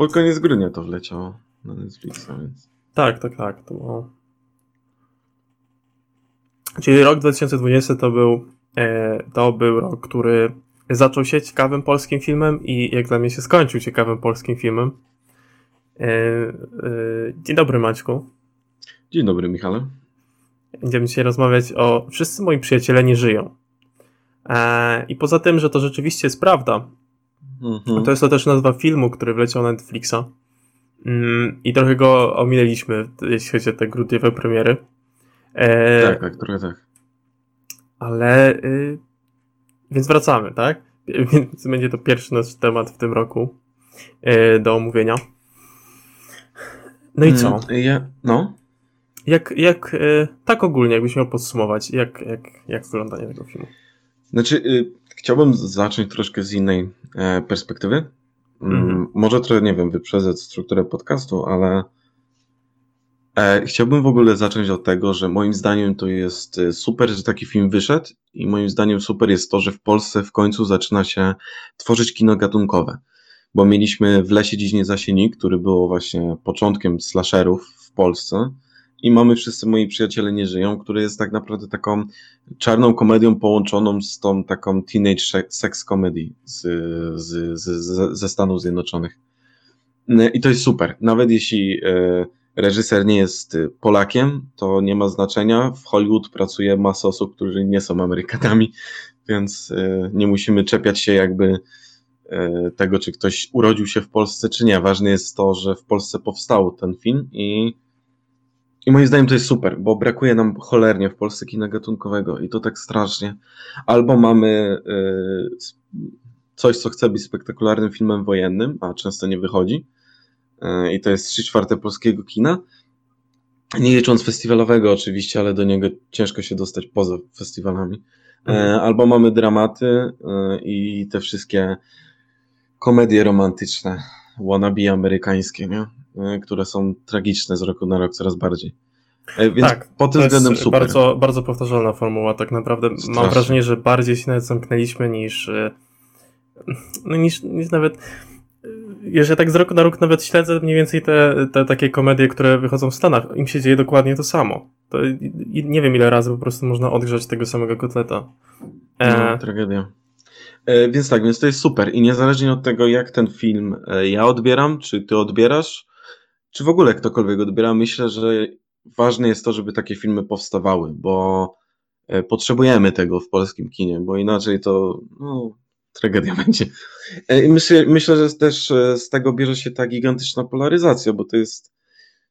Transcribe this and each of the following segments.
pod koniec grudnia to wleciało na Netflixa, więc... Tak, tak, tak. To było... Czyli rok 2020 to był, e, to był rok, który zaczął się ciekawym polskim filmem i jak dla mnie się skończył ciekawym polskim filmem. E, e, dzień dobry Maćku. Dzień dobry Michale. Będziemy dzisiaj rozmawiać o Wszyscy moi przyjaciele nie żyją. E, I poza tym, że to rzeczywiście jest prawda, mhm. to jest to też nazwa filmu, który wleciał na Netflixa. Mm, I trochę go ominęliśmy, jeśli chodzi o te grudniowe premiery. E, tak, tak, trochę tak. Ale. Y, więc wracamy, tak? Więc będzie to pierwszy nasz temat w tym roku y, do omówienia. No i co? Mm, ja, no. Jak, jak y, tak ogólnie, jakbyś miał podsumować, jak, jak, jak wyglądanie tego filmu? Znaczy, y, chciałbym zacząć troszkę z innej e, perspektywy. Mm. Może trochę, nie wiem, wyprzedzać strukturę podcastu, ale e, chciałbym w ogóle zacząć od tego, że moim zdaniem to jest e, super, że taki film wyszedł i moim zdaniem super jest to, że w Polsce w końcu zaczyna się tworzyć kino gatunkowe. Bo mieliśmy w Lesie Dziś Nie Zasieni, który było właśnie początkiem slasherów w Polsce i mamy Wszyscy Moi Przyjaciele Nie Żyją, który jest tak naprawdę taką czarną komedią połączoną z tą taką teenage sex comedy z, z, z, ze Stanów Zjednoczonych. I to jest super. Nawet jeśli e, reżyser nie jest Polakiem, to nie ma znaczenia. W Hollywood pracuje masa osób, którzy nie są Amerykanami, więc nie musimy czepiać się jakby tego, czy ktoś urodził się w Polsce, czy nie. Ważne jest to, że w Polsce powstał ten film i i moim zdaniem to jest super, bo brakuje nam cholernie w Polsce kina gatunkowego i to tak strasznie. Albo mamy y, coś, co chce być spektakularnym filmem wojennym, a często nie wychodzi. Y, I to jest trzy czwarte polskiego kina. Nie licząc festiwalowego oczywiście, ale do niego ciężko się dostać poza festiwalami. Y, mhm. Albo mamy dramaty i te wszystkie komedie romantyczne, wannabe amerykańskie, nie? E, które są tragiczne z roku na rok coraz bardziej. E, więc tak, pod tym względem super. Bardzo, bardzo powtarzalna formuła, tak naprawdę. Strasznie. Mam wrażenie, że bardziej się nawet zamknęliśmy niż, e, no, niż, niż nawet. Jeżeli tak z roku na rok nawet śledzę mniej więcej te, te takie komedie, które wychodzą w Stanach, im się dzieje dokładnie to samo. To nie wiem ile razy po prostu można odgrzać tego samego kotleta. No, tragedia. Więc tak, więc to jest super i niezależnie od tego, jak ten film ja odbieram, czy ty odbierasz, czy w ogóle ktokolwiek odbiera, myślę, że ważne jest to, żeby takie filmy powstawały, bo e, potrzebujemy tego w polskim kinie, bo inaczej to no, tragedia będzie. E, myślę, myślę, że też e, z tego bierze się ta gigantyczna polaryzacja, bo to jest,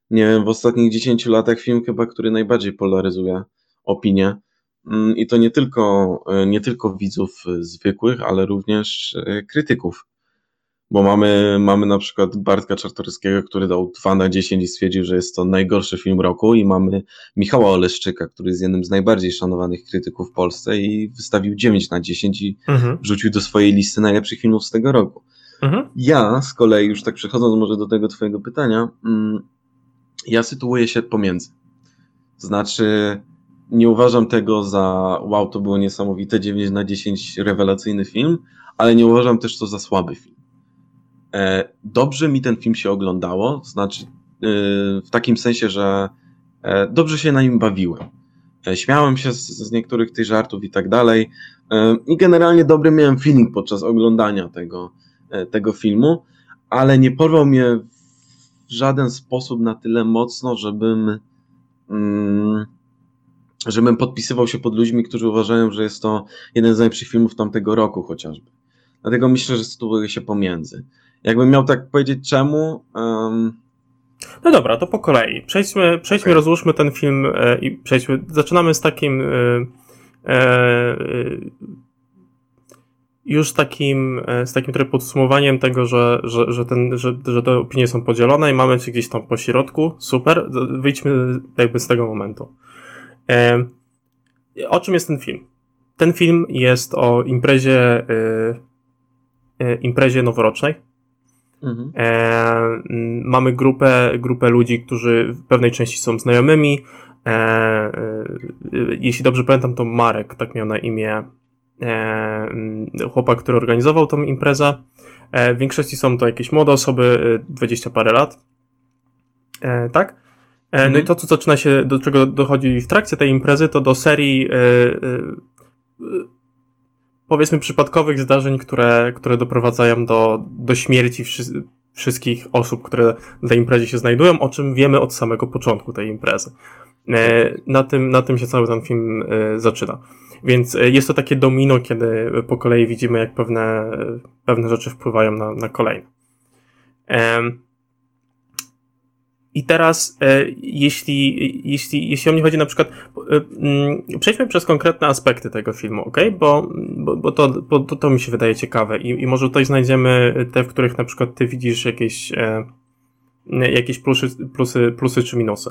nie wiem, w ostatnich 10 latach film chyba, który najbardziej polaryzuje opinię. Mm, I to nie tylko, nie tylko widzów zwykłych, ale również krytyków bo mamy, mamy na przykład Bartka Czartoryskiego, który dał 2 na 10 i stwierdził, że jest to najgorszy film roku i mamy Michała Oleszczyka, który jest jednym z najbardziej szanowanych krytyków w Polsce i wystawił 9 na 10 i mhm. wrzucił do swojej listy najlepszych filmów z tego roku. Mhm. Ja z kolei, już tak przechodząc może do tego twojego pytania, mm, ja sytuuję się pomiędzy. Znaczy, nie uważam tego za wow, to było niesamowite 9 na 10 rewelacyjny film, ale nie uważam też to za słaby film. E, dobrze mi ten film się oglądało, znaczy e, w takim sensie, że e, dobrze się na nim bawiłem. Śmiałem się z, z niektórych tych żartów i tak dalej. I generalnie dobry miałem feeling podczas oglądania tego, tego filmu, ale nie porwał mnie w żaden sposób na tyle mocno, żebym, mm, żebym podpisywał się pod ludźmi, którzy uważają, że jest to jeden z najlepszych filmów tamtego roku chociażby. Dlatego myślę, że sytuuje się pomiędzy. Jakbym miał tak powiedzieć czemu. Um... No dobra, to po kolei. Przejdźmy, przejdźmy okay. rozłóżmy ten film e, i przejdźmy. Zaczynamy z takim. E, e, już takim, e, z takim trochę podsumowaniem tego, że, że, że, ten, że, że te opinie są podzielone i mamy się gdzieś tam po środku. Super. Wyjdźmy jakby z tego momentu. E, o czym jest ten film? Ten film jest o imprezie, e, imprezie noworocznej Mhm. E, mamy grupę, grupę ludzi, którzy w pewnej części są znajomymi. E, e, jeśli dobrze pamiętam, to Marek, tak miał na imię e, chłopak, który organizował tą imprezę. W większości są to jakieś młode osoby, 20 parę lat. Tak? No mhm. i to, co zaczyna się, do czego dochodzi w trakcie tej imprezy, to do serii powiedzmy przypadkowych zdarzeń, które, które doprowadzają do, do śmierci wszy wszystkich osób, które na imprezie się znajdują, o czym wiemy od samego początku tej imprezy. E, na tym, na tym się cały ten film e, zaczyna. Więc e, jest to takie domino, kiedy po kolei widzimy, jak pewne, pewne rzeczy wpływają na, na kolejne. I teraz, e, jeśli, jeśli, jeśli o mnie chodzi na przykład, e, mm, przejdźmy przez konkretne aspekty tego filmu, ok? Bo, bo, bo, to, bo to, to mi się wydaje ciekawe i, i może tutaj znajdziemy te, w których na przykład ty widzisz jakieś, e, jakieś plusy, plusy, plusy czy minusy.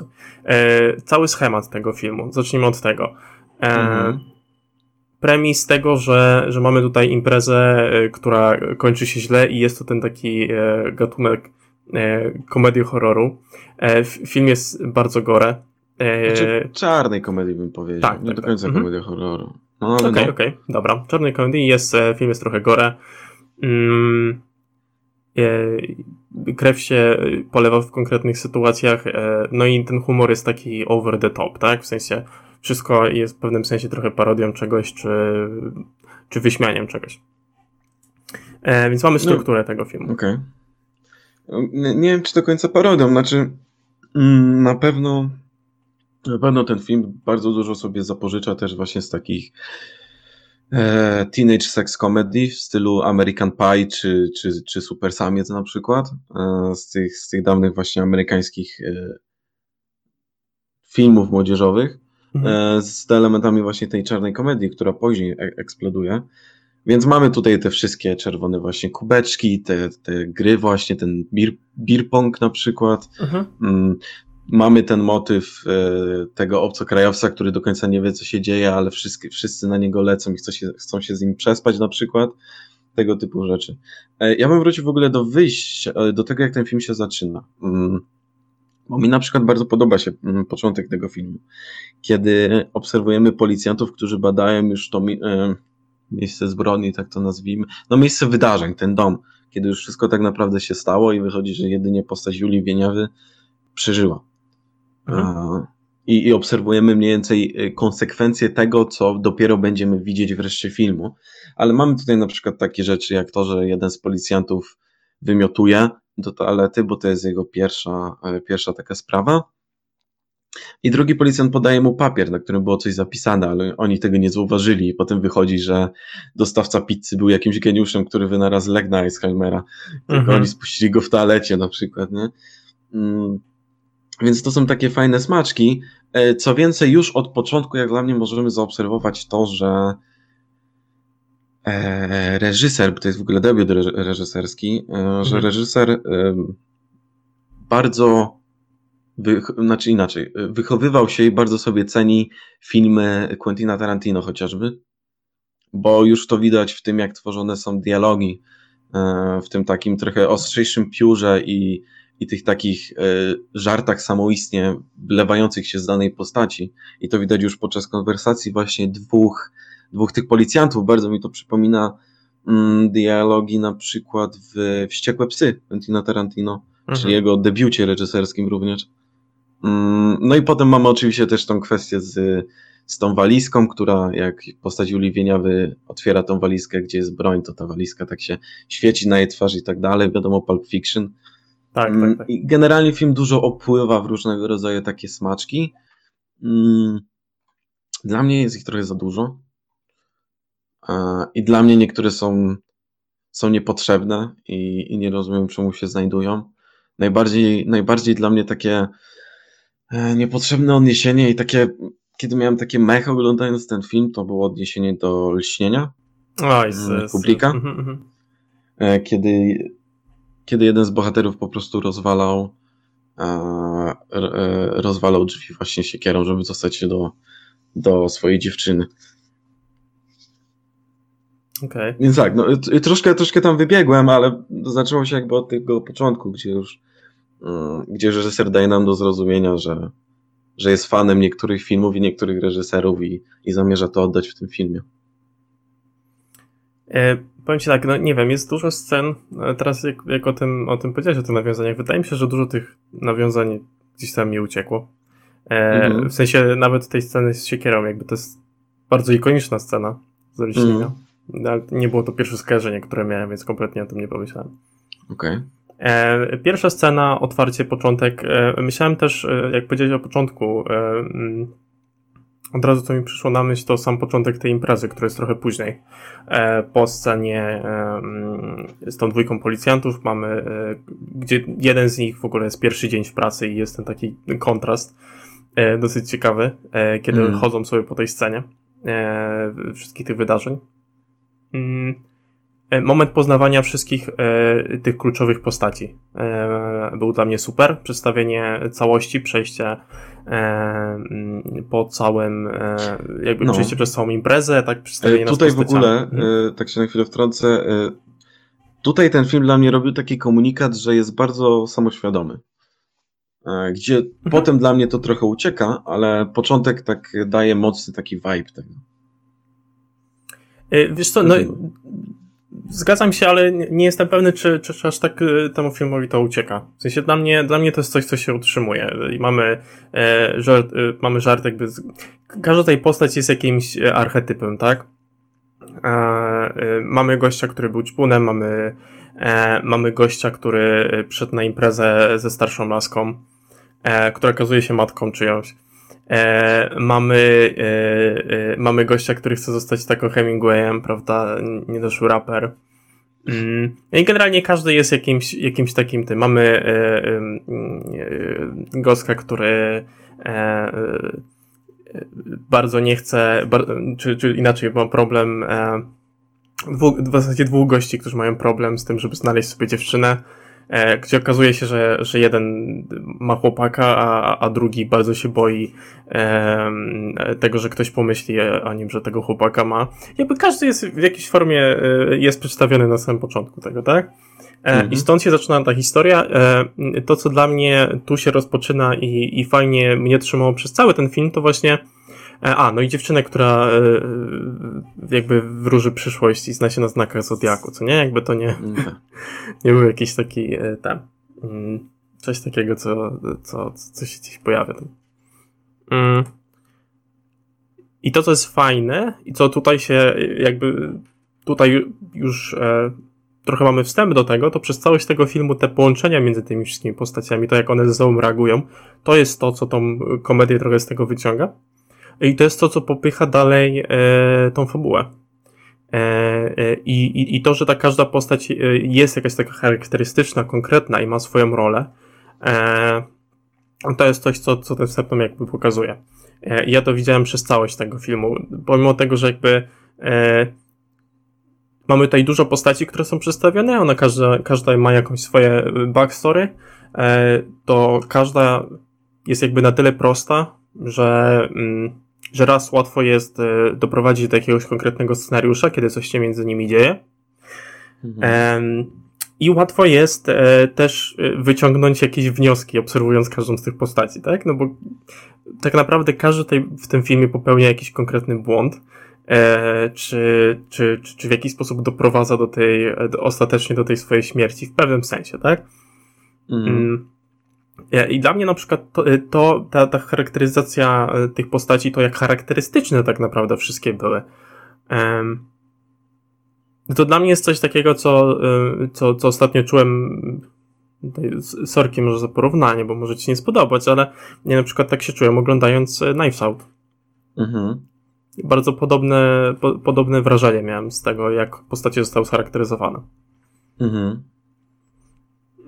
Cały schemat tego filmu, zacznijmy od tego. Mhm. Premis tego, że, że mamy tutaj imprezę, która kończy się źle i jest to ten taki gatunek komedii horroru. E, film jest bardzo gore. E, znaczy, czarnej komedii bym powiedział. Tak, nie tak, do końca tak. komedia mhm. horroru. No, okej, okay, no. okej, okay, dobra. Czarnej komedii jest, e, film jest trochę gore. Mm, krew się polewa w konkretnych sytuacjach, no i ten humor jest taki over the top, tak? W sensie wszystko jest w pewnym sensie trochę parodią czegoś, czy, czy wyśmianiem czegoś. Więc mamy no, strukturę no, tego filmu. Okej. Okay. Nie, nie, wiem, czy do końca parodią, znaczy na pewno, na pewno ten film bardzo dużo sobie zapożycza też właśnie z takich e, teenage sex comedy w stylu American Pie czy, czy, czy Super Samiec na przykład. E, z, tych, z tych dawnych właśnie amerykańskich e, filmów młodzieżowych. Mhm. E, z elementami właśnie tej czarnej komedii, która później e, eksploduje. Więc mamy tutaj te wszystkie czerwone właśnie kubeczki, te, te gry właśnie, ten beer, beer pong na przykład. Mhm. Mm, mamy ten motyw e, tego obcokrajowca, który do końca nie wie, co się dzieje, ale wszyscy, wszyscy na niego lecą i chcą się, chcą się z nim przespać na przykład. Tego typu rzeczy. E, ja bym wrócił w ogóle do wyjścia, e, do tego, jak ten film się zaczyna. Mm, bo mi na przykład bardzo podoba się mm, początek tego filmu, kiedy obserwujemy policjantów, którzy badają już to miejsce zbrodni, tak to nazwijmy, no miejsce wydarzeń, ten dom, kiedy już wszystko tak naprawdę się stało i wychodzi, że jedynie postać Julii Wieniawy przeżyła. Mhm. I, I obserwujemy mniej więcej y, konsekwencje tego, co dopiero będziemy widzieć wreszcie filmu. Ale mamy tutaj na przykład takie rzeczy, jak to, że jeden z policjantów wymiotuje do toalety, bo to jest jego pierwsza, e, pierwsza taka sprawa. I drugi policjant podaje mu papier, na którym było coś zapisane, ale oni tego nie zauważyli. I potem wychodzi, że dostawca pizzy był jakimś geniuszem, który wynalazł leg na Alzheimera. Tylko mhm. oni spuścili go w toalecie na przykład, nie? Mm. Więc to są takie fajne smaczki. E, co więcej, już od początku, jak dla mnie, możemy zaobserwować to, że e, reżyser, bo to jest w ogóle debiut reżyserski, e, że mhm. reżyser bardzo wy, znaczy inaczej, wychowywał się i bardzo sobie ceni filmy Quentina Tarantino chociażby, bo już to widać w tym, jak tworzone są dialogi, e, w tym takim trochę ostrzejszym piórze i, i tych takich e, żartach samoistnie wlewających się z danej postaci. I to widać już podczas konwersacji właśnie dwóch, dwóch tych policjantów. Bardzo mi to przypomina mm, dialogi na przykład w Wściekłe Psy Quentina Tarantino, mhm. czyli jego debiucie reżyserskim również. Mm, no i potem mamy oczywiście też tą kwestię z, z tą walizką, która jak postać Julii Wieniawy otwiera tą walizkę, gdzie jest broń, to ta walizka tak się świeci na jej twarz i tak dalej. Wiadomo, Pulp Fiction. Tak, mm, tak, tak. I generalnie film dużo opływa w różnego rodzaju takie smaczki. Mm, dla mnie jest ich trochę za dużo. I dla mnie niektóre są, są niepotrzebne i, i nie rozumiem, czemu się znajdują. Najbardziej, najbardziej dla mnie takie niepotrzebne odniesienie i takie, kiedy miałem takie mech oglądając ten film, to było odniesienie do lśnienia Oj, z, publika. Mhm, mhm. E, kiedy, kiedy jeden z bohaterów po prostu rozwalał e, rozwalał drzwi właśnie siekierą, żeby dostać się do, do swojej dziewczyny. Okay. Więc tak, no, troszkę, troszkę tam wybiegłem, ale zaczęło się jakby od tego początku, gdzie już gdzie reżyser daje nam do zrozumienia, że, że jest fanem niektórych filmów i niektórych reżyserów i, i zamierza to oddać w tym filmie. E, powiem ci tak, no nie wiem, jest dużo scen, teraz jak, jak o, tym, o tym powiedziałeś, o tych nawiązaniach, wydaje mi się, że dużo tych nawiązań gdzieś tam mi uciekło. E, mhm. W sensie nawet tej sceny z siekierą, jakby to jest bardzo ikoniczna scena z mhm. Nie było to pierwsze skojarzenie, które miałem, więc kompletnie o tym nie pomyślałem. Okej. Okay. E, pierwsza scena, otwarcie, początek. E, myślałem też, e, jak powiedziałeś o początku, mm, od razu co mi przyszło na myśl, to sam początek tej imprezy, który jest trochę później. Po scenie mm, z tą dwójką policjantów mamy, gdzie jeden z nich w ogóle jest pierwszy dzień w pracy i jest ten taki kontrast dosyć ciekawy, kiedy mm. chodzą sobie po tej scenie wszystkich tych wydarzeń. E, moment poznawania wszystkich e, tych kluczowych postaci. E, był dla mnie super. Przedstawienie całości, przejście po całym, jakby no. przejście przez całą imprezę, tak przedstawienie Tutaj w ogóle, mhm. tak się na chwilę wtrącę, tutaj ten film dla mnie robił taki komunikat, że jest bardzo samoświadomy. Gdzie mhm. potem dla mnie to trochę ucieka, ale początek tak daje mocny taki vibe tego. Wiesz co, no, Zgadzam się, ale nie jestem pewny, czy, czy, czy aż tak y, temu filmowi to ucieka. W sensie dla mnie, dla mnie to jest coś, co się utrzymuje. I mamy, e, żart, e, mamy żart jakby. Z, każda tej postać jest jakimś e, archetypem, tak? E, e, mamy gościa, który był czpunem, mamy, e, mamy gościa, który przyszedł na imprezę ze starszą laską, która okazuje się matką czyjąś. E, mamy, e, e, mamy gościa, który chce zostać taką Hemingwayem, prawda? Niedoszły raper. Mm. I generalnie każdy jest jakimś, jakimś takim tym. Mamy e, e, Goska, który e, bardzo nie chce, bar, czy, czy inaczej, ma problem. Dwóch, w zasadzie dwóch gości, którzy mają problem z tym, żeby znaleźć sobie dziewczynę. E, gdzie okazuje się, że, że jeden ma chłopaka, a, a drugi bardzo się boi e, tego, że ktoś pomyśli o nim, że tego chłopaka ma. Jakby każdy jest w jakiejś formie e, jest przedstawiony na samym początku tego, tak? Mhm. I stąd się zaczyna ta historia. To, co dla mnie tu się rozpoczyna i, i fajnie mnie trzymało przez cały ten film, to właśnie E, a, no i dziewczynę, która e, e, jakby wróży przyszłość i zna się na znakach Zodiaku, co nie? Jakby to nie, nie był jakiś taki tam, mm, coś takiego, co, co, co się gdzieś pojawia. Mm. I to, co jest fajne i co tutaj się jakby tutaj już trochę mamy wstęp do tego, to przez całość tego filmu te połączenia między tymi wszystkimi postaciami, to jak one ze sobą reagują, to jest to, co tą komedię trochę z tego wyciąga. I to jest to, co popycha dalej e, tą fabułę. E, e, i, i, to, że ta każda postać e, jest jakaś taka charakterystyczna, konkretna i ma swoją rolę, e, to jest coś, co, co ten wstęp jakby pokazuje. E, ja to widziałem przez całość tego filmu. Pomimo tego, że jakby mamy tutaj dużo postaci, które są przedstawione, ona każda, każda ma jakąś swoje backstory, to każda jest jakby na tyle prosta, że mm, że raz łatwo jest e, doprowadzić do jakiegoś konkretnego scenariusza, kiedy coś się między nimi dzieje. Mhm. I łatwo jest e, też e, wyciągnąć jakieś wnioski, obserwując każdą z tych postaci, tak? No bo tak naprawdę każdy w tym filmie popełnia jakiś konkretny błąd, czy, czy, czy, w jakiś sposób doprowadza do tej, ostatecznie do tej swojej śmierci, w pewnym sensie, tak? Mhm. Mm. I dla mnie na przykład to, y, to ta, ta charakteryzacja y, tych postaci, to jak charakterystyczne tak naprawdę wszystkie były. To dla mnie jest coś takiego, co, co, co ostatnio czułem. Sorki może za porównanie, bo może ci nie spodobać, ale na przykład tak się czułem oglądając Knives Out. Mhm. Bardzo podobne, po, podobne wrażenie miałem z tego, jak postacie zostały scharakteryzowane. Mhm.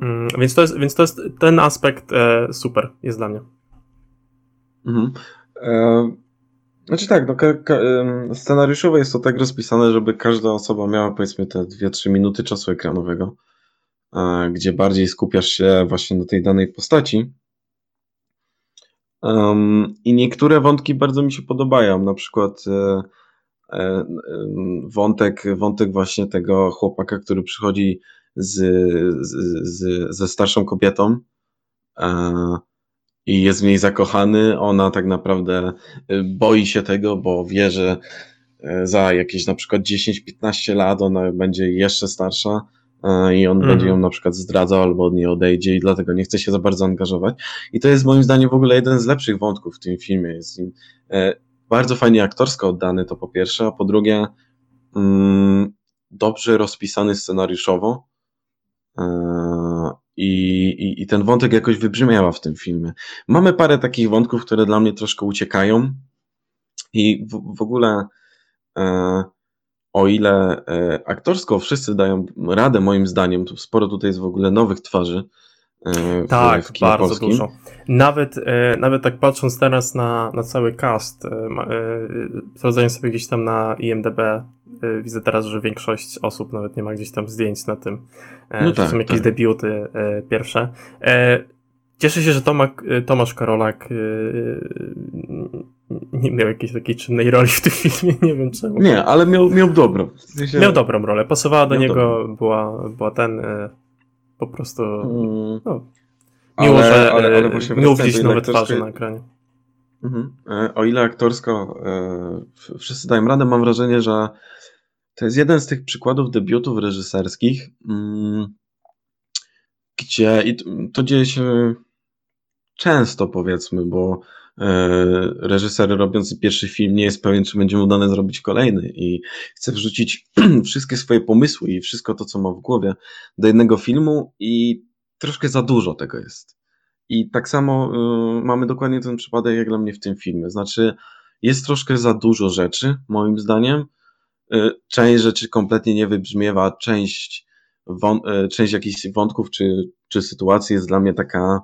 Mm, więc, to jest, więc to jest ten aspekt e, super jest dla mnie. Mhm. E, znaczy tak, no, ka, ka, scenariuszowo jest to tak rozpisane, żeby każda osoba miała powiedzmy te 2-3 minuty czasu ekranowego, e, gdzie bardziej skupiasz się właśnie na tej danej postaci. Um, I niektóre wątki bardzo mi się podobają, na przykład e, e, wątek, wątek właśnie tego chłopaka, który przychodzi z, z, ze starszą kobietą e, i jest w niej zakochany. Ona tak naprawdę e, boi się tego, bo wie, że e, za jakieś na przykład 10-15 lat ona będzie jeszcze starsza i on Mhm. będzie ją na przykład zdradzał albo od niej odejdzie i dlatego nie chce się za bardzo angażować. I to jest moim zdaniem w ogóle jeden z lepszych wątków w tym filmie. Jest nim, e, bardzo fajnie aktorsko oddany to po pierwsze, a po drugie mm, dobrze rozpisany scenariuszowo. E, I, i, I ten wątek jakoś wybrzmiała w tym filmie. Mamy parę takich wątków, które dla mnie troszkę uciekają. I w, w ogóle, e, o ile e, aktorsko wszyscy dają radę, moim zdaniem, to sporo tutaj jest w ogóle nowych twarzy. e, W, Tak, w kinie bardzo polskim. dużo. Nawet, e, nawet tak patrząc teraz na, na cały cast, e, sprawdzając sobie gdzieś tam na IMDB, widzę teraz, że większość osób nawet nie ma gdzieś tam zdjęć na tym, e, No tak, są jakieś tak. debiuty e, pierwsze. E, cieszę się, że Tomak, Tomasz Karolak nie miał jakiejś takiej czynnej roli w tym filmie, nie wiem czemu. Nie, ale miał, miał dobrą. Miał dobrą rolę, pasowała do Miał niego, była, była ten po prostu... Mm, No, Miło, ale- że ale- ale miło widzieć nowe twarze na ekranie. Mhm. O ile aktorsko wszyscy dają radę, mam wrażenie, że to jest jeden z tych przykładów debiutów reżyserskich, mm, gdzie i to dzieje się często, powiedzmy, bo e, reżyser robiąc pierwszy film nie jest pewien, czy będzie mu dane zrobić kolejny i chce wrzucić wszystkie swoje pomysły i wszystko to, co ma w głowie do jednego filmu i troszkę za dużo tego jest. I tak samo y, mamy dokładnie ten przypadek jak dla mnie w tym filmie. Znaczy, jest troszkę za dużo rzeczy, moim zdaniem. Y, część rzeczy kompletnie nie wybrzmiewa, część, wą- y, część jakichś wątków czy, czy sytuacji jest dla mnie taka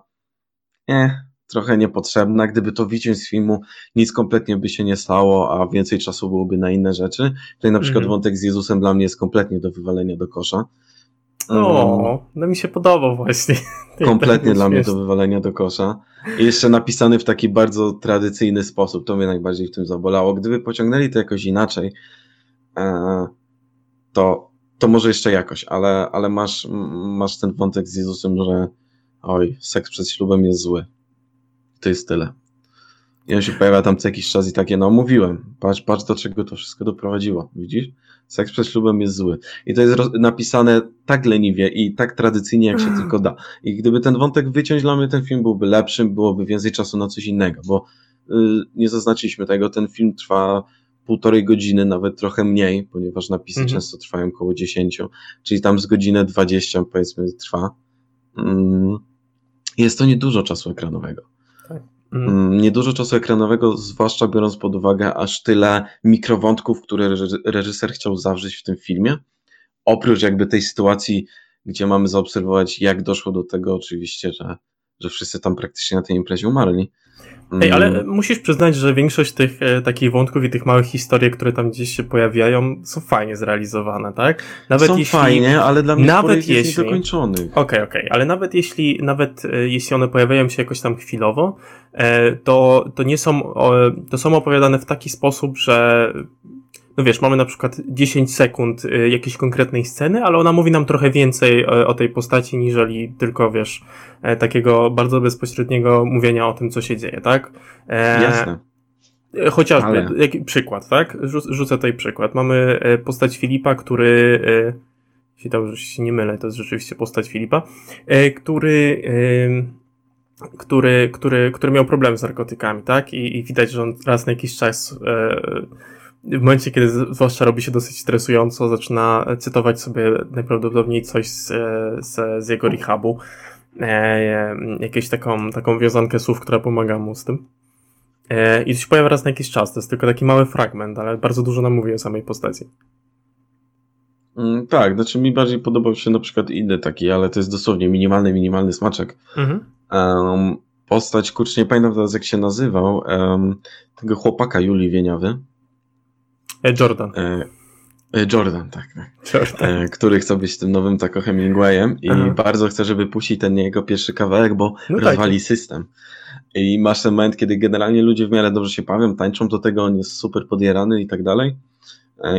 eh, trochę niepotrzebna. Gdyby to wyciąć z filmu, nic kompletnie by się nie stało, a więcej czasu byłoby na inne rzeczy. Tutaj na przykład Mhm. wątek z Jezusem dla mnie jest kompletnie do wywalenia do kosza. O, no mi się podobał właśnie. kompletnie dla mnie do wywalenia do kosza. I jeszcze napisany w taki bardzo tradycyjny sposób. To mnie najbardziej w tym zabolało. Gdyby pociągnęli to jakoś inaczej, to, to może jeszcze jakoś, ale, ale masz, masz ten wątek z Jezusem, że oj, seks przed ślubem jest zły. To jest tyle. I on się pojawia tam co jakiś czas i takie, no mówiłem, patrz, patrz do czego to wszystko doprowadziło, widzisz? Seks przed ślubem jest zły. I to jest napisane tak leniwie i tak tradycyjnie, jak się tylko da. I gdyby ten wątek wyciąć, dla mnie ten film byłby lepszym, byłoby więcej czasu na coś innego, bo y, nie zaznaczyliśmy tego, ten film trwa półtorej godziny, nawet trochę mniej, ponieważ napisy Mhm. często trwają około 10, czyli tam z godzinę 20 powiedzmy trwa. Mm, Jest to niedużo czasu ekranowego. Mm. Mm, Niedużo czasu ekranowego, zwłaszcza biorąc pod uwagę aż tyle mikrowątków, które reży- reżyser chciał zawrzeć w tym filmie. Oprócz jakby tej sytuacji, gdzie mamy zaobserwować, jak doszło do tego, oczywiście, że, że wszyscy tam praktycznie na tej imprezie umarli. Ej, ale Mm, musisz przyznać, że większość tych e, takich wątków i tych małych historii, które tam gdzieś się pojawiają, są fajnie zrealizowane, tak? Nawet Są jeśli... fajnie, ale dla mnie nawet ich jest jeśli- niedokończonych. Okej, okej, ale nawet jeśli, nawet e, jeśli one pojawiają się jakoś tam chwilowo, e, to, to nie są, o, to są opowiadane w taki sposób, że no wiesz, mamy na przykład 10 sekund e, jakiejś konkretnej sceny, ale ona mówi nam trochę więcej e, o tej postaci, niżeli tylko, wiesz, e, takiego bardzo bezpośredniego mówienia o tym, co się dzieje, tak? E, Jasne. Chociażby, Ale- jaki przykład, tak? Rzu- Rzucę tutaj przykład. Mamy postać Filipa, który, jeśli dobrze się nie mylę, to jest rzeczywiście postać Filipa, który, który, który, który miał problem z narkotykami, tak? I, i widać, że on raz na jakiś czas, e, w momencie, kiedy zwłaszcza robi się dosyć stresująco, zaczyna cytować sobie najprawdopodobniej coś z, e, z, z jego rehabu, e, jakąś taką, taką wiązankę słów, która pomaga mu z tym. E, I to się pojawia raz na jakiś czas. To jest tylko taki mały fragment, ale bardzo dużo nam mówi o samej postaci. Mm, Tak, znaczy mi bardziej podobał się na przykład inny taki, ale to jest dosłownie minimalny, minimalny smaczek. Mhm. Um, postać, kurczę, nie pamiętam teraz jak się nazywał, um, tego chłopaka Julii Wieniawy. E, Jordan. E, e, Jordan, tak, tak. Jordan. Który chce być tym nowym tako Hemingwayem i Aha. bardzo chce, żeby puścić ten jego pierwszy kawałek, bo No tak. rozwali system. I masz ten moment, kiedy generalnie ludzie w miarę dobrze się bawią, tańczą do tego, on jest super podjarany i tak dalej.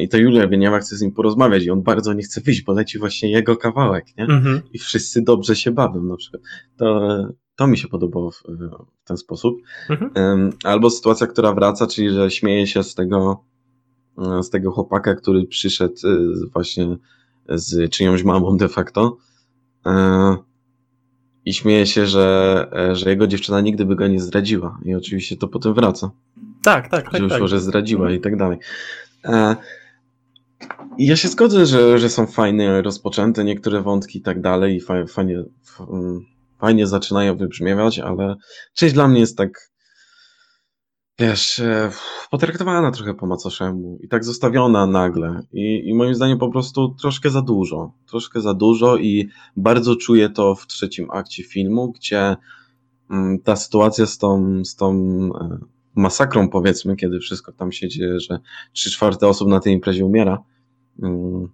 I to Julia Wieniawa chce z nim porozmawiać i on bardzo nie chce wyjść, bo leci właśnie jego kawałek, nie? Mhm. i wszyscy dobrze się bawią na przykład. To, to mi się podobało w, w ten sposób. Mhm. Albo sytuacja, która wraca, czyli że śmieje się z tego z tego chłopaka, który przyszedł właśnie z czyjąś mamą de facto i śmieje się, że, że jego dziewczyna nigdy by go nie zdradziła i oczywiście to potem wraca. Tak, tak, tak. Że tak. że zdradziła i tak dalej. I ja się zgodzę, że, że są fajne, rozpoczęte niektóre wątki i tak dalej i fajnie, fajnie zaczynają wybrzmiewać, ale część dla mnie jest tak, wiesz, e, potraktowana trochę po macoszemu i tak zostawiona nagle. I, I moim zdaniem po prostu troszkę za dużo. Troszkę za dużo i bardzo czuję to w trzecim akcie filmu, gdzie mm, ta sytuacja z tą, z tą e, masakrą, powiedzmy, kiedy wszystko tam się dzieje, że trzy czwarte osób na tej imprezie umiera mm,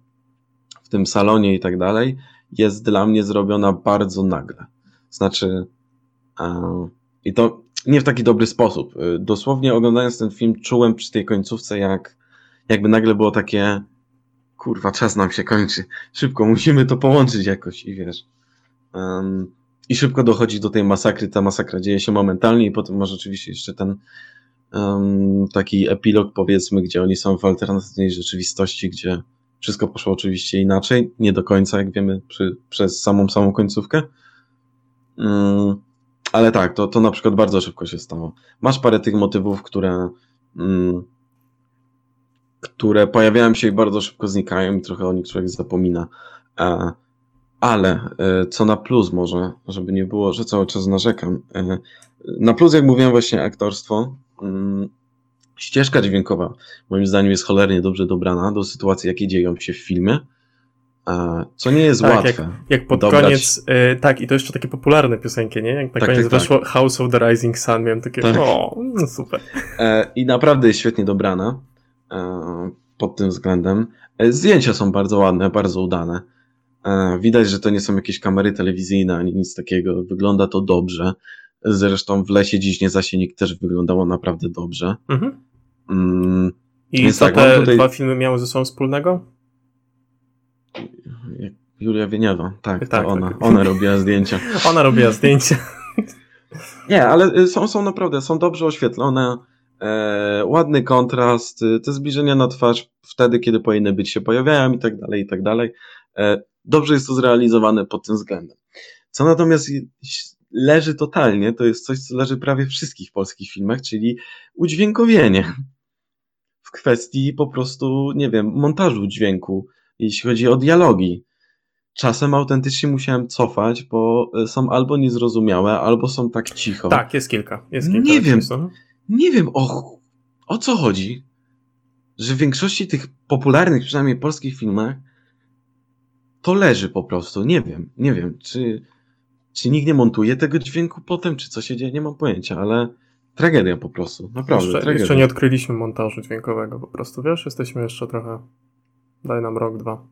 w tym salonie i tak dalej, jest dla mnie zrobiona bardzo nagle. Znaczy, i to nie w taki dobry sposób. Y, dosłownie oglądając ten film, czułem przy tej końcówce, jak jakby nagle było takie, kurwa, czas nam się kończy. Szybko, musimy to połączyć jakoś i wiesz. Um, I szybko dochodzi do tej masakry. Ta masakra dzieje się momentalnie, i potem masz oczywiście jeszcze ten um, taki epilog, powiedzmy, gdzie oni są w alternatywnej rzeczywistości, gdzie wszystko poszło oczywiście inaczej. Nie do końca, jak wiemy, przy, przez samą samą końcówkę. Um, ale tak, to, to na przykład bardzo szybko się stało. Masz parę tych motywów, które, mm, które pojawiają się i bardzo szybko znikają i trochę o nich człowiek zapomina. E, ale e, co na plus może, żeby nie było, że cały czas narzekam. E, na plus, jak mówiłem, właśnie aktorstwo. Mm, ścieżka dźwiękowa, moim zdaniem, jest cholernie dobrze dobrana do sytuacji, jakie dzieją się w filmie. Co nie jest tak, łatwe. Jak, jak pod dobrać... koniec, y, tak, i to jeszcze takie popularne piosenki, nie? Jak na tak, koniec tak, weszło tak. House of the Rising Sun, miałem takie, tak. o, no super. E, I naprawdę jest świetnie dobrana e, pod tym względem. E, zdjęcia są bardzo ładne, bardzo udane. E, widać, że to nie są jakieś kamery telewizyjne ani nic takiego. Wygląda to dobrze. Zresztą w lesie dziś nie zasienik też wyglądało naprawdę dobrze. Mhm. Mm, I co tak, te tutaj... dwa filmy miały ze sobą wspólnego? Julia Wieniawa, tak, tak, ona, tak. ona robiła zdjęcia. ona robiła zdjęcia. Nie, ale y, są, są naprawdę, są dobrze oświetlone, e, ładny kontrast, y, te zbliżenia na twarz wtedy, kiedy powinny być się pojawiają i tak dalej, i tak dalej. E, dobrze jest to zrealizowane pod tym względem. Co natomiast leży totalnie, to jest coś, co leży prawie w wszystkich polskich filmach, czyli udźwiękowienie. W kwestii po prostu, nie wiem, montażu dźwięku, jeśli chodzi o dialogi. Czasem autentycznie musiałem cofać, bo e, są albo niezrozumiałe, albo są tak cicho. Tak, jest kilka. Jest kilka nie wiem, nie wiem o, o co chodzi, że w większości tych popularnych, przynajmniej polskich filmach, to leży po prostu. Nie wiem, nie wiem, czy, czy nikt nie montuje tego dźwięku potem, czy co się dzieje, nie mam pojęcia, ale tragedia po prostu, naprawdę. Jeszcze, jeszcze nie odkryliśmy montażu dźwiękowego po prostu, wiesz, jesteśmy jeszcze trochę Daj nam rok, dwa.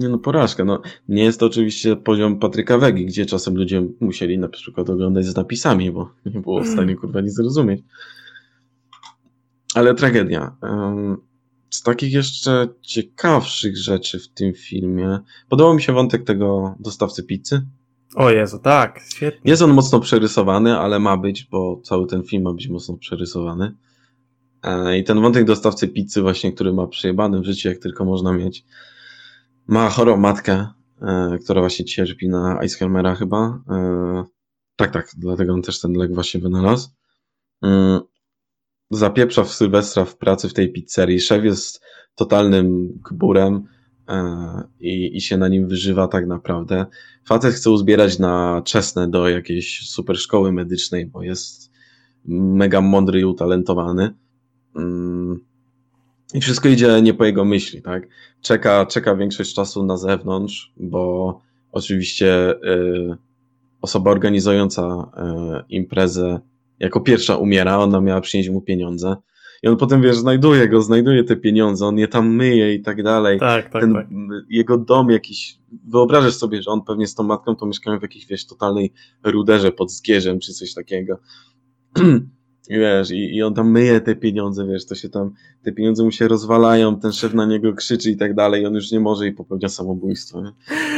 Nie no, porażka. No, nie jest to oczywiście poziom Patryka Wegi, gdzie czasem ludzie musieli na przykład oglądać z napisami, bo nie było w stanie kurwa nic zrozumieć. Ale tragedia. Z takich jeszcze ciekawszych rzeczy w tym filmie podobał mi się wątek tego dostawcy pizzy. O Jezu, tak, świetnie. Jest on mocno przerysowany, ale ma być, bo cały ten film ma być mocno przerysowany. E, I ten wątek dostawcy pizzy właśnie, który ma przejebany w życiu, jak tylko można mieć. Ma chorą matkę, e, która właśnie cierpi na Alzheimera chyba. E, tak, tak, dlatego on też ten lek właśnie wynalazł. Zapieprza w Sylwestra w pracy w tej pizzerii. Szef jest totalnym gburem i, i się na nim wyżywa tak naprawdę. Facet chce uzbierać na czesne do jakiejś super szkoły medycznej, bo jest mega mądry i utalentowany. I wszystko idzie nie po jego myśli, tak? Czeka, czeka większość czasu na zewnątrz, bo oczywiście y, osoba organizująca y, imprezę jako pierwsza umiera, ona miała przynieść mu pieniądze. I on potem, wiesz, znajduje go, znajduje te pieniądze, on je tam myje i tak dalej. Tak, tak, Ten, tak. Jego dom jakiś, wyobrażasz sobie, że on pewnie z tą matką to mieszkają w jakiejś, wiesz, totalnej ruderze pod Zgierzem czy coś takiego. wiesz, i, i on tam myje te pieniądze, wiesz, to się tam, te pieniądze mu się rozwalają, ten szef na niego krzyczy i tak dalej, on już nie może i popełnia samobójstwo. Nie?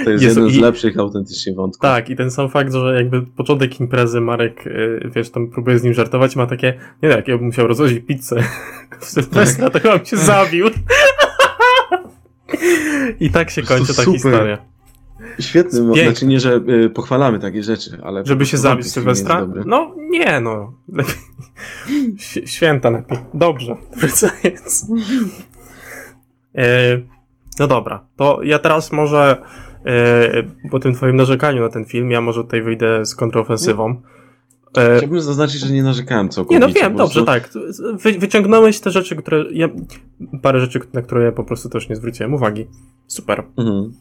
To jest Jezu, jeden z lepszych autentycznie wątków. Tak, i ten sam fakt, że jakby początek imprezy Marek, y, wiesz, tam próbuje z nim żartować, ma takie, nie wiem, jak ja bym musiał rozłożyć pizzę w Sylwestra, to chyba bym się zabił. I tak się kończy ta historia. Świetny, bo, znaczy nie, że y, pochwalamy takie rzeczy, ale... Żeby się zabić Sylwestra? No nie, no. Święta lepiej. Dobrze, wracając. E, no dobra, to ja teraz może e, po tym twoim narzekaniu na ten film, ja może tutaj wyjdę z kontrofensywą. E, Chciałbym zaznaczyć, że nie narzekałem całkowicie. Nie, no wiem, dobrze, tak. Wy, wyciągnąłeś te rzeczy, które. Ja, parę rzeczy, na które ja po prostu też nie zwróciłem uwagi. Super. Mhm.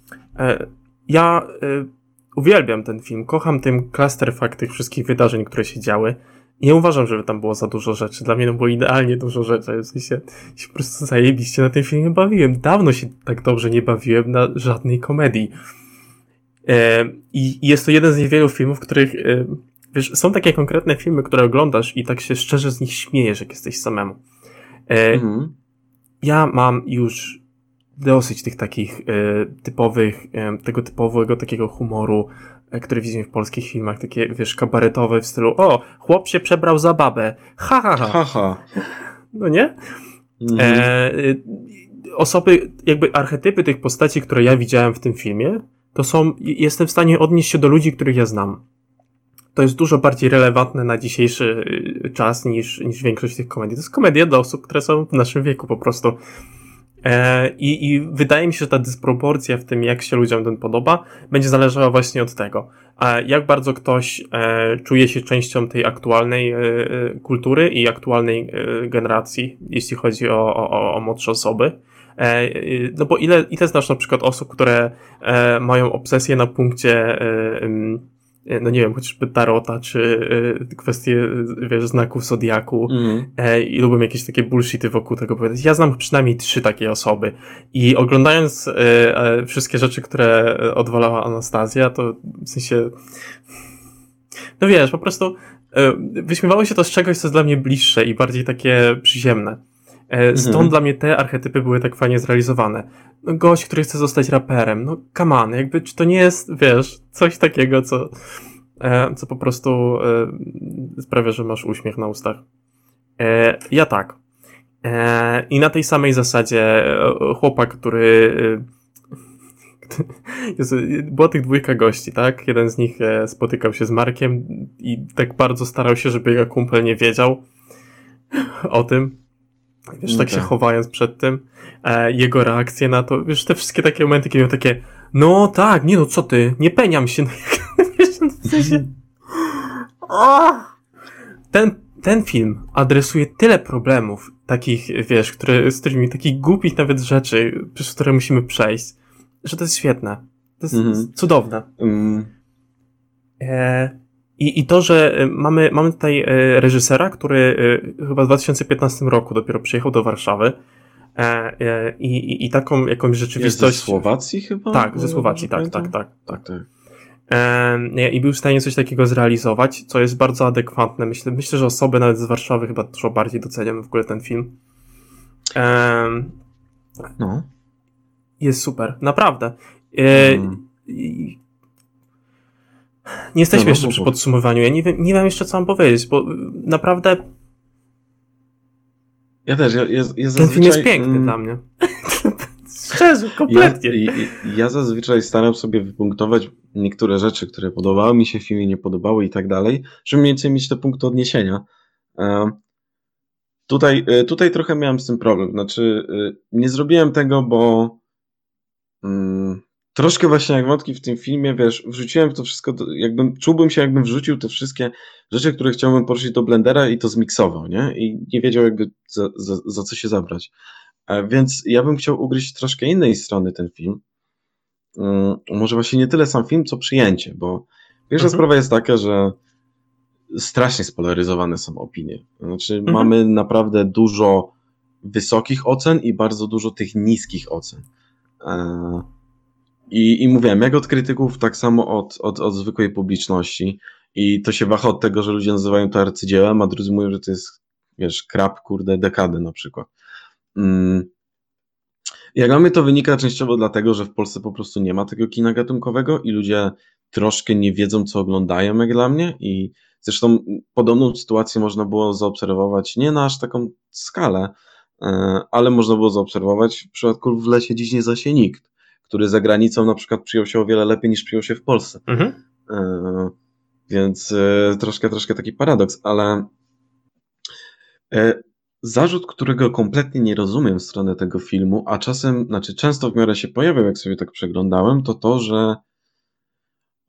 Ja y, uwielbiam ten film, kocham ten fakt tych wszystkich wydarzeń, które się działy. Nie uważam, żeby tam było za dużo rzeczy. Dla mnie to było idealnie dużo rzeczy. W sensie się po prostu zajebiście na tym filmie bawiłem. Dawno się tak dobrze nie bawiłem na żadnej komedii. E, I jest to jeden z niewielu filmów, których e, wiesz, są takie konkretne filmy, które oglądasz i tak się szczerze z nich śmiejesz, jak jesteś samemu. E, mhm. Ja mam już dosyć tych takich e, typowych, e, tego typowego takiego humoru, e, który widzimy w polskich filmach, takie, wiesz, kabaretowe w stylu o, chłop się przebrał za babę, ha, ha, ha. ha, ha. No nie? Mhm. E, osoby, jakby archetypy tych postaci, które ja widziałem w tym filmie, to są, jestem w stanie odnieść się do ludzi, których ja znam. To jest dużo bardziej relevantne na dzisiejszy czas niż, niż większość tych komedii. To jest komedia dla osób, które są w naszym wieku po prostu. E, I, I wydaje mi się, że ta dysproporcja w tym, jak się ludziom ten podoba, będzie zależała właśnie od tego, jak bardzo ktoś e, czuje się częścią tej aktualnej e, kultury i aktualnej generacji, jeśli chodzi o, o, o młodsze osoby. No bo ile, ile znasz na przykład osób, które mają obsesję na punkcie no nie wiem, chociażby tarota, czy y, kwestie, wiesz, znaków zodiaku mm. e, i lubię jakieś takie bullshity wokół tego powiedzieć. Ja znam przynajmniej trzy takie osoby i oglądając e, wszystkie rzeczy, które odwalała Anastazja, to w sensie no wiesz, po prostu wyśmiewało się to z czegoś, co jest dla mnie bliższe i bardziej takie przyziemne. Stąd mhm. dla mnie te archetypy były tak fajnie zrealizowane. No, gość, który chce zostać raperem, no come on, jakby czy to nie jest, wiesz, coś takiego, co, e, co po prostu e, sprawia, że masz uśmiech na ustach. E, ja tak. E, I na tej samej zasadzie e, chłopak, który e, było tych dwójka gości, tak? Jeden z nich spotykał się z Markiem i tak bardzo starał się, żeby jego kumpel nie wiedział o tym. Wiesz, tak się mhm. chowając przed tym, e, jego reakcje na to, wiesz, te wszystkie takie momenty, kiedy miał takie, no tak, nie no, co ty, nie peniam się, no, wiesz, no, w sensie... Ten, ten film adresuje tyle problemów, takich, wiesz, które, z którymi, takich głupich nawet rzeczy, przez które musimy przejść, że to jest świetne. To jest mm. cudowne. Mm. E, i, I to, że y, mamy, mamy tutaj y, reżysera, który y, chyba w 2015 roku dopiero przyjechał do Warszawy e, e, i, i, i taką jakąś rzeczywistość. Jest ze Słowacji chyba? Tak, ze Słowacji, tak, tak, tak, tak, tak. E, I był w stanie coś takiego zrealizować, co jest bardzo adekwatne. Myślę, myślę, że osoby nawet z Warszawy chyba dużo bardziej doceniamy w ogóle ten film. No. Jest super, naprawdę. Mm. Nie jesteśmy no, jeszcze przy podsumowaniu. Ja nie wiem, nie wiem jeszcze, co mam powiedzieć, bo naprawdę. Ja też. Ja, ja, ja zazwyczaj... Ten film jest piękny mm, dla mnie. Szczerze, kompletnie. Ja, ja, zazwyczaj staram sobie wypunktować niektóre rzeczy, które podobały mi się w filmie, nie podobały i tak dalej, żeby mniej więcej mieć te punkty odniesienia. E, tutaj, e, tutaj trochę miałem z tym problem. Znaczy, e, nie zrobiłem tego, bo. Mm, troszkę właśnie jak wątki w tym filmie, wiesz, wrzuciłem to wszystko, jakbym, czułbym się jakbym wrzucił te wszystkie rzeczy, które chciałbym poruszyć do Blendera i to zmiksował, nie? I nie wiedział jakby za, za, za co się zabrać. E, więc ja bym chciał ugryźć troszkę innej strony ten film. Um, może właśnie nie tyle sam film, co przyjęcie, bo pierwsza mhm. sprawa jest taka, że strasznie spolaryzowane są opinie. Znaczy, mhm. mamy naprawdę dużo wysokich ocen i bardzo dużo tych niskich ocen. I, I mówiłem, jak od krytyków, tak samo od, od, od zwykłej publiczności. I to się waha od tego, że ludzie nazywają to arcydziełem, a drudzy mówią, że to jest, wiesz, krap, kurde, dekady na przykład. Mm. Jak dla mnie to wynika częściowo dlatego, że w Polsce po prostu nie ma tego kina gatunkowego i ludzie troszkę nie wiedzą, co oglądają, jak dla mnie. I zresztą podobną sytuację można było zaobserwować nie na aż taką skalę, e, ale można było zaobserwować w przypadku W lesie dziś nie zasie nikt, który za granicą na przykład przyjął się o wiele lepiej niż przyjął się w Polsce. Mhm. E, więc e, troszkę, troszkę taki paradoks, ale zarzut, którego kompletnie nie rozumiem w stronę tego filmu, a czasem, znaczy często w miarę się pojawiał, jak sobie tak przeglądałem, to to, że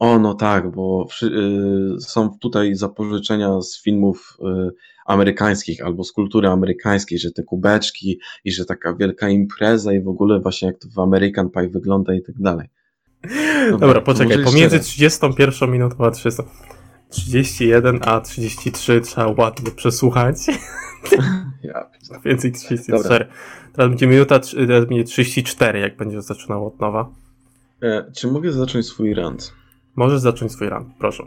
o, no tak, bo y, są tutaj zapożyczenia z filmów y, amerykańskich albo z kultury amerykańskiej, że te kubeczki i że taka wielka impreza i w ogóle właśnie jak to w American Pie wygląda i tak dalej. Dobra, Dobra poczekaj, pomiędzy 31 minutą a 30, 31 a 33 trzeba ładnie przesłuchać. Ja, Więcej 34. Dobra. Teraz będzie minuta, teraz będzie 34, jak będzie zaczynał od nowa. E, czy mogę zacząć swój rant? Możesz zacząć swój rant, proszę.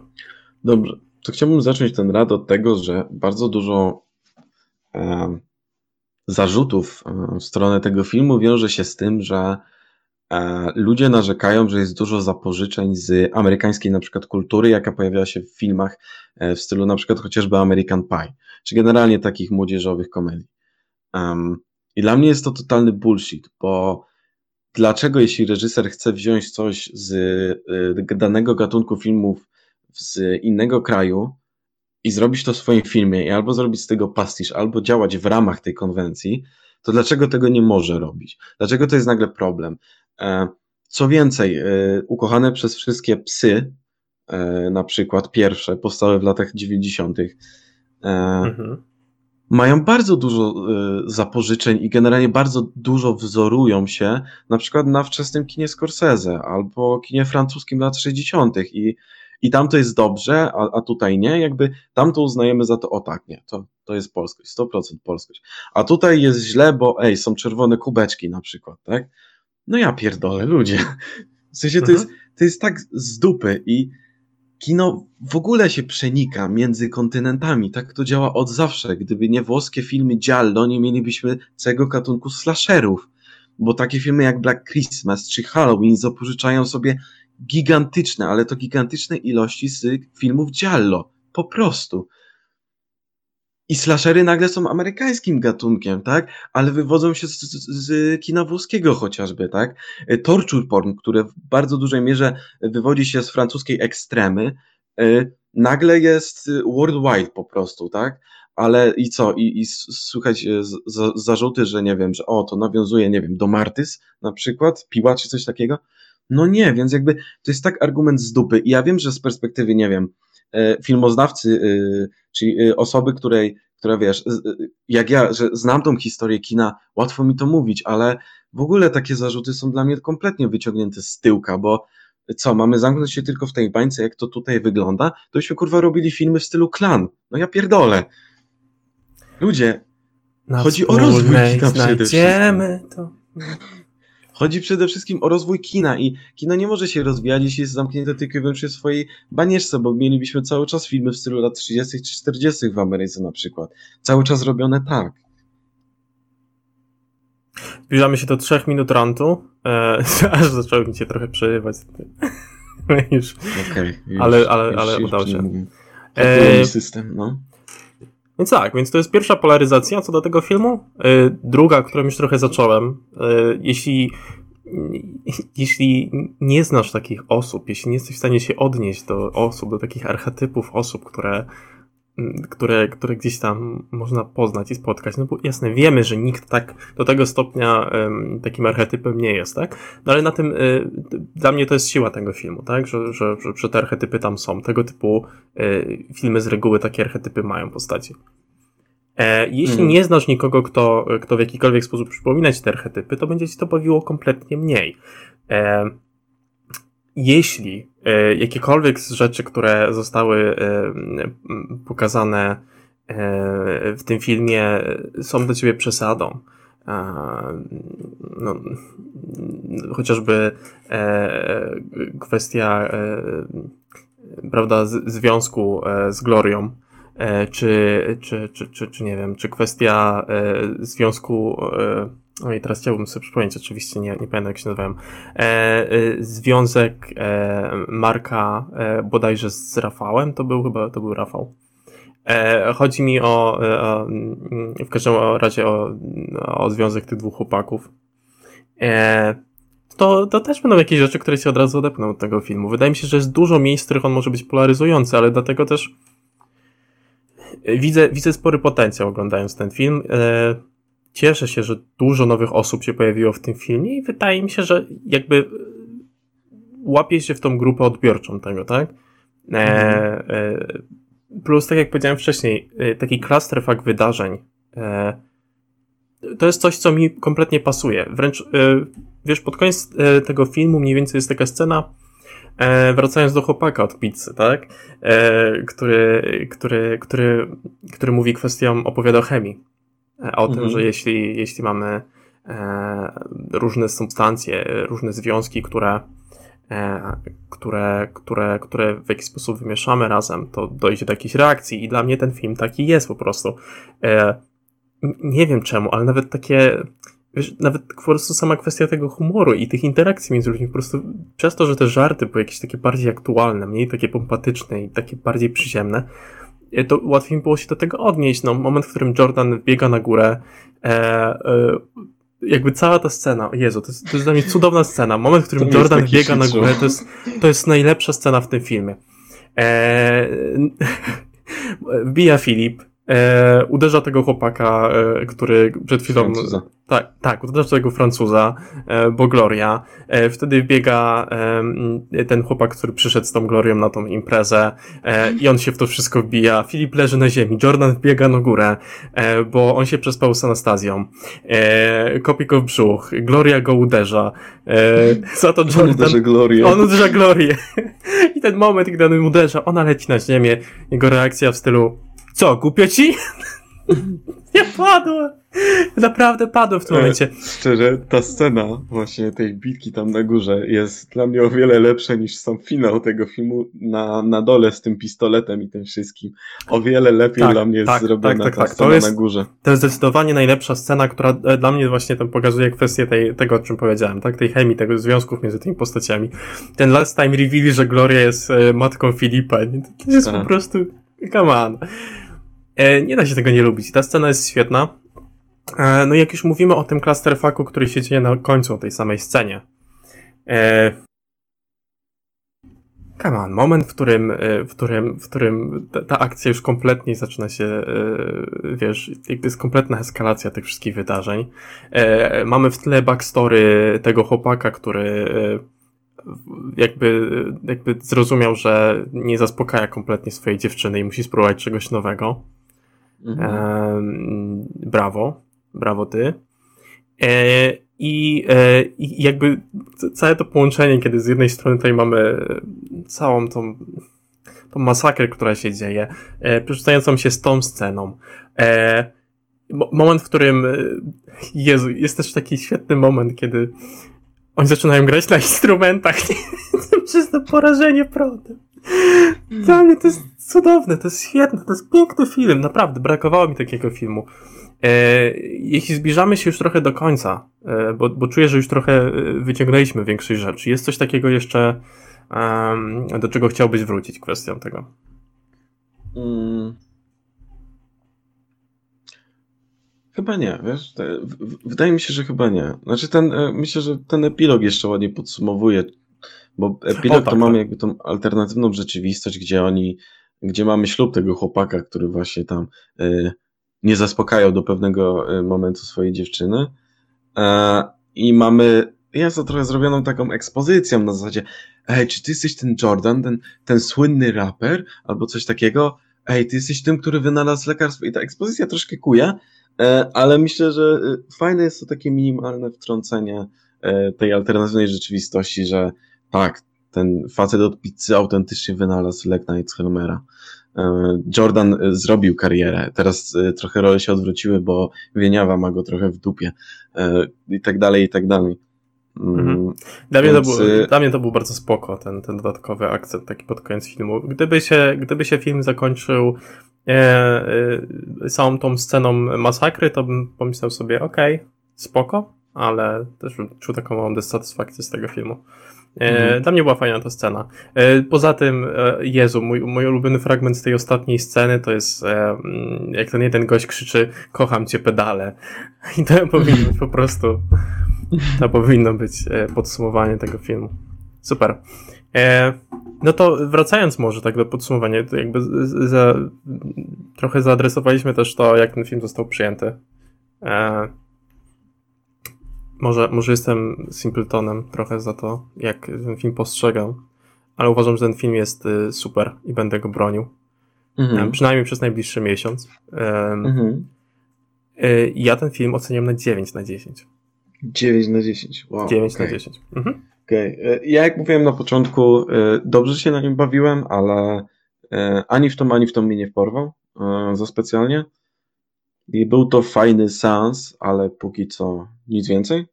Dobrze, to chciałbym zacząć ten rad od tego, że bardzo dużo e, zarzutów e, w stronę tego filmu wiąże się z tym, że e, ludzie narzekają, że jest dużo zapożyczeń z amerykańskiej na przykład kultury, jaka pojawiała się w filmach e, w stylu na przykład chociażby American Pie, czy generalnie takich młodzieżowych komedii. Um, I dla mnie jest to totalny bullshit, bo dlaczego jeśli reżyser chce wziąć coś z y, danego gatunku filmów z innego kraju i zrobić to w swoim filmie i albo zrobić z tego pastisz, albo działać w ramach tej konwencji, to dlaczego tego nie może robić? Dlaczego to jest nagle problem? E, co więcej, e, ukochane przez wszystkie psy, e, na przykład pierwsze, powstałe w latach 90., mhm mają bardzo dużo y, zapożyczeń i generalnie bardzo dużo wzorują się na przykład na wczesnym kinie Scorsese albo kinie francuskim lat 60. i, i tam to jest dobrze, a, a tutaj nie, jakby tam to uznajemy za to, o tak, nie, to, to jest polskość, 100% polskość. A tutaj jest źle, bo ej, są czerwone kubeczki na przykład, tak? No ja pierdolę, ludzie. W sensie to, jest, to jest tak z dupy i kino w ogóle się przenika między kontynentami. Tak to działa od zawsze. Gdyby nie włoskie filmy Giallo, nie mielibyśmy całego gatunku slasherów. Bo takie filmy jak Black Christmas czy Halloween zapożyczają sobie gigantyczne, ale to gigantyczne ilości z filmów Giallo. Po prostu. I slashery nagle są amerykańskim gatunkiem, tak? Ale wywodzą się z, z, z, kina włoskiego chociażby, tak? Torture porn, które w bardzo dużej mierze wywodzi się z francuskiej ekstremy, y, nagle jest worldwide po prostu, tak? Ale i co? I, i słuchać zarzuty, że nie wiem, że o, to nawiązuje, nie wiem, do Martys na przykład, piła czy coś takiego? No nie, więc jakby to jest tak argument z dupy. I ja wiem, że z perspektywy, nie wiem, E, filmoznawcy, y, czyli y, osoby, której, która wiesz, jak ja, że znam tą historię kina, łatwo mi to mówić, ale w ogóle takie zarzuty są dla mnie kompletnie wyciągnięte z tyłka, bo co, mamy zamknąć się tylko w tej bańce, jak to tutaj wygląda, to byśmy kurwa robili filmy w stylu klan. No ja pierdolę. Ludzie, Na chodzi o rozwój kina przede wszystkim. To. Chodzi przede wszystkim o rozwój kina i kino nie może się rozwijać, jeśli jest zamknięte tylko i wyłącznie w swojej banieczce, bo mielibyśmy cały czas filmy w stylu lat 30. czy 40. w Ameryce na przykład. Cały czas robione tak. Zbliżamy się do trzech minut rantu, e, aż zacząłem mi się trochę przerywać. już. Okay, już, ale, ale, ale już, udało się. E, system, no. Więc tak, więc to jest pierwsza polaryzacja co do tego filmu. E, druga, którą już trochę zacząłem. E, jeśli, jeśli nie znasz takich osób, jeśli nie jesteś w stanie się odnieść do osób, do takich archetypów osób, które które, które gdzieś tam można poznać i spotkać. No bo jasne, wiemy, że nikt tak do tego stopnia um, takim archetypem nie jest, tak? No ale na tym, y, dla mnie to jest siła tego filmu, tak? Że, że, że, że te archetypy tam są. Tego typu y, filmy z reguły takie archetypy mają postaci. E, jeśli mm. nie znasz nikogo, kto, kto w jakikolwiek sposób przypomina ci te archetypy, to będzie ci to bawiło kompletnie mniej. E, jeśli jakiekolwiek z rzeczy, które zostały e, pokazane e, w tym filmie są dla ciebie przesadą, no, prawda, z, związku z Glorią, czy, czy, czy, czy, czy nie wiem, czy kwestia związku no i teraz chciałbym sobie przypomnieć, oczywiście nie, nie pamiętam jak się nazywałem, e, e, związek e, Marka e, bodajże z Rafałem, to był chyba, to był Rafał. E, chodzi mi o, e, o, w każdym razie o, o związek tych dwóch chłopaków. E, to, to też będą jakieś rzeczy, które się od razu odepną od tego filmu. Wydaje mi się, że jest dużo miejsc, w których on może być polaryzujący, ale dlatego też widzę, widzę spory potencjał oglądając ten film. E, cieszę się, że dużo nowych osób się pojawiło w tym filmie i wydaje mi się, że jakby łapie się w tą grupę odbiorczą tego, tak? E, e, plus, tak jak powiedziałem wcześniej, e, taki clusterfuck wydarzeń e, to jest coś, co mi kompletnie pasuje. Wręcz, e, wiesz, pod koniec e, tego filmu mniej więcej jest taka scena, wracając do chłopaka od pizzy, tak? który, który, który, który mówi kwestią, opowiada o chemii O mhm. tym, że jeśli, jeśli mamy e, różne substancje, różne związki, które, e, które, które, które w jakiś sposób wymieszamy razem, to dojdzie do jakiejś reakcji i dla mnie ten film taki jest po prostu. E, nie wiem czemu, ale nawet takie, wiesz, nawet po prostu sama kwestia tego humoru i tych interakcji między ludźmi, po prostu przez to, że te żarty były jakieś takie bardziej aktualne, mniej takie pompatyczne i takie bardziej przyziemne, to łatwiej mi było się do tego odnieść. No, moment, w którym Jordan biega na górę, e, e, jakby cała ta scena, Jezu, to jest, to jest dla mnie cudowna scena. Moment, w którym Jordan biega na górę, to jest, to jest najlepsza scena w tym filmie. E, wbija Filip, e, uderza tego chłopaka, e, który przed chwilą... Francuza. Tak, tak, uderza tego Francuza, e, bo Gloria. E, wtedy wbiega e, ten chłopak, który przyszedł z tą Glorią na tą imprezę e, i on się w to wszystko wbija. Filip leży na ziemi, Jordan wbiega na górę, e, bo on się przespał z Anastazją. E, kopie go w brzuch, Gloria go uderza. Za to Jordan... On uderza Glorię. On uderza Glorię. I ten moment, gdy on uderza, ona leci na ziemię, jego reakcja w stylu co, głupio ci? Ja padłem. Naprawdę padłem w tym e, momencie. Szczerze, ta scena właśnie tej bitki tam na górze jest dla mnie o wiele lepsza niż sam finał tego filmu na, na dole z tym pistoletem i tym wszystkim. O wiele lepiej tak, dla mnie jest tak, zrobiona tak, tak, ta scena jest, na górze. To jest zdecydowanie najlepsza scena, która e, dla mnie właśnie tam pokazuje kwestię tej, tego, o czym powiedziałem, tak? Tej chemii, tego związków między tymi postaciami. Ten last time reveal, że Gloria jest e, matką Filipa. To jest po prostu Come on. E, nie da się tego nie lubić. Ta scena jest świetna. E, no i jak już mówimy o tym clusterfucku, który się dzieje na końcu tej samej scenie. E, come on, moment, w którym, w którym, w którym ta, ta, akcja już kompletnie zaczyna się, wiesz, jakby jest kompletna eskalacja tych wszystkich wydarzeń. Mamy w tle backstory tego chłopaka, który jakby, jakby zrozumiał, że nie zaspokaja kompletnie swojej dziewczyny i musi spróbować czegoś nowego. Mhm. E, brawo, brawo ty. E, i, e, I jakby całe to połączenie, kiedy z jednej strony tutaj mamy całą tą, tą masakrę, która się dzieje, e, przerzucającą się z tą sceną. E, moment, w którym e, Jezu, jest też taki świetny moment, kiedy oni zaczynają grać na instrumentach przez to porażenie prądem. Dla mnie to jest cudowne, to jest świetne, to jest piękny film, naprawdę, brakowało mi takiego filmu. E, jeśli zbliżamy się już trochę do końca, e, bo, bo czuję, że już trochę e, wyciągnęliśmy większej rzeczy, jest coś takiego jeszcze, do czego chciałbyś wrócić kwestią tego? Hmm. Chyba nie, wiesz? Wydaje mi się, że chyba nie. Znaczy ten, e, myślę, że ten epilog jeszcze ładnie podsumowuje, bo epilog o, tak, to mamy tak. jakby tą alternatywną rzeczywistość, gdzie oni, gdzie mamy ślub tego chłopaka, który właśnie tam y, nie zaspokajał do pewnego momentu swojej dziewczyny. E, I mamy, jest to trochę zrobioną taką ekspozycją na zasadzie, ej, czy ty jesteś ten Jordan, ten, ten słynny raper, albo coś takiego, ej, ty jesteś tym, który wynalazł lekarstwo i ta ekspozycja troszkę kuje, E, ale myślę, że e, fajne jest to takie minimalne wtrącenie e, tej alternatywnej rzeczywistości, że tak, ten facet od pizzy autentycznie wynalazł lek na Alzheimera. Jordan zrobił karierę, teraz trochę role się odwróciły, bo Wieniawa ma go trochę w dupie i tak dalej, i tak dalej. Mhm. Dla, mnie Więc... to był, dla mnie to był bardzo spoko, ten, ten dodatkowy akcent taki pod koniec filmu. Gdyby się, gdyby się film zakończył e, e, całą tą sceną masakry, to bym pomyślał sobie, okej, okay, spoko, ale też czuł taką małą dysatysfakcję z tego filmu. E, mhm. Dla mnie była fajna ta scena. E, poza tym, e, Jezu, mój, mój ulubiony fragment z tej ostatniej sceny to jest mm, jak ten jeden gość krzyczy kocham cię pedale. I to powinno być po prostu to powinno być podsumowanie tego filmu. Super. No to wracając może tak do podsumowania, to jakby za, trochę zaadresowaliśmy też to, jak ten film został przyjęty. Może, może jestem Simpletonem trochę za to, jak ten film postrzegam, ale uważam, że ten film jest y, super i będę go bronił. Mhm. Przynajmniej przez najbliższy miesiąc. Mhm. Y, ja ten film oceniam na 9 na 10. 9 na 10. Wow. 9 okay. na 10. Mhm. Okay. Ja jak mówiłem na początku, dobrze się na nim bawiłem, ale ani w tom, ani w tom mnie nie wporwał za specjalnie. I był to fajny seans, ale póki co nic więcej.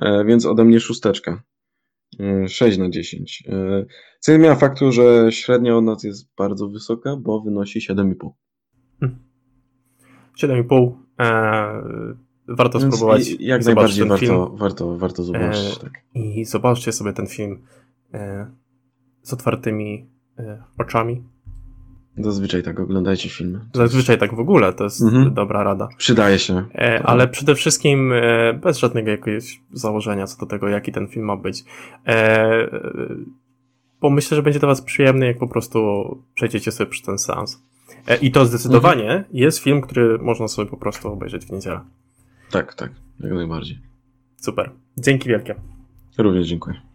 E, więc ode mnie szósteczka. 6 e, na 10. E, co nie zmienia faktu, że średnia od nas jest bardzo wysoka, bo wynosi 7,5. 7,5. Eee, warto Więc spróbować. Jak najbardziej warto, warto, warto zobaczyć. Eee, tak. I zobaczcie sobie ten film e, z otwartymi e, oczami. Zazwyczaj tak oglądajcie filmy. Zazwyczaj tak w ogóle, to jest mhm. dobra rada. Przydaje się. E, ale przede wszystkim e, bez żadnego jakiegoś założenia co do tego, jaki ten film ma być. E, bo myślę, że będzie dla was przyjemny, jak po prostu przejdziecie sobie przez ten seans. E, I to zdecydowanie mhm. jest film, który można sobie po prostu obejrzeć w niedzielę. Tak, tak, jak najbardziej. Super. Dzięki wielkie. Również dziękuję.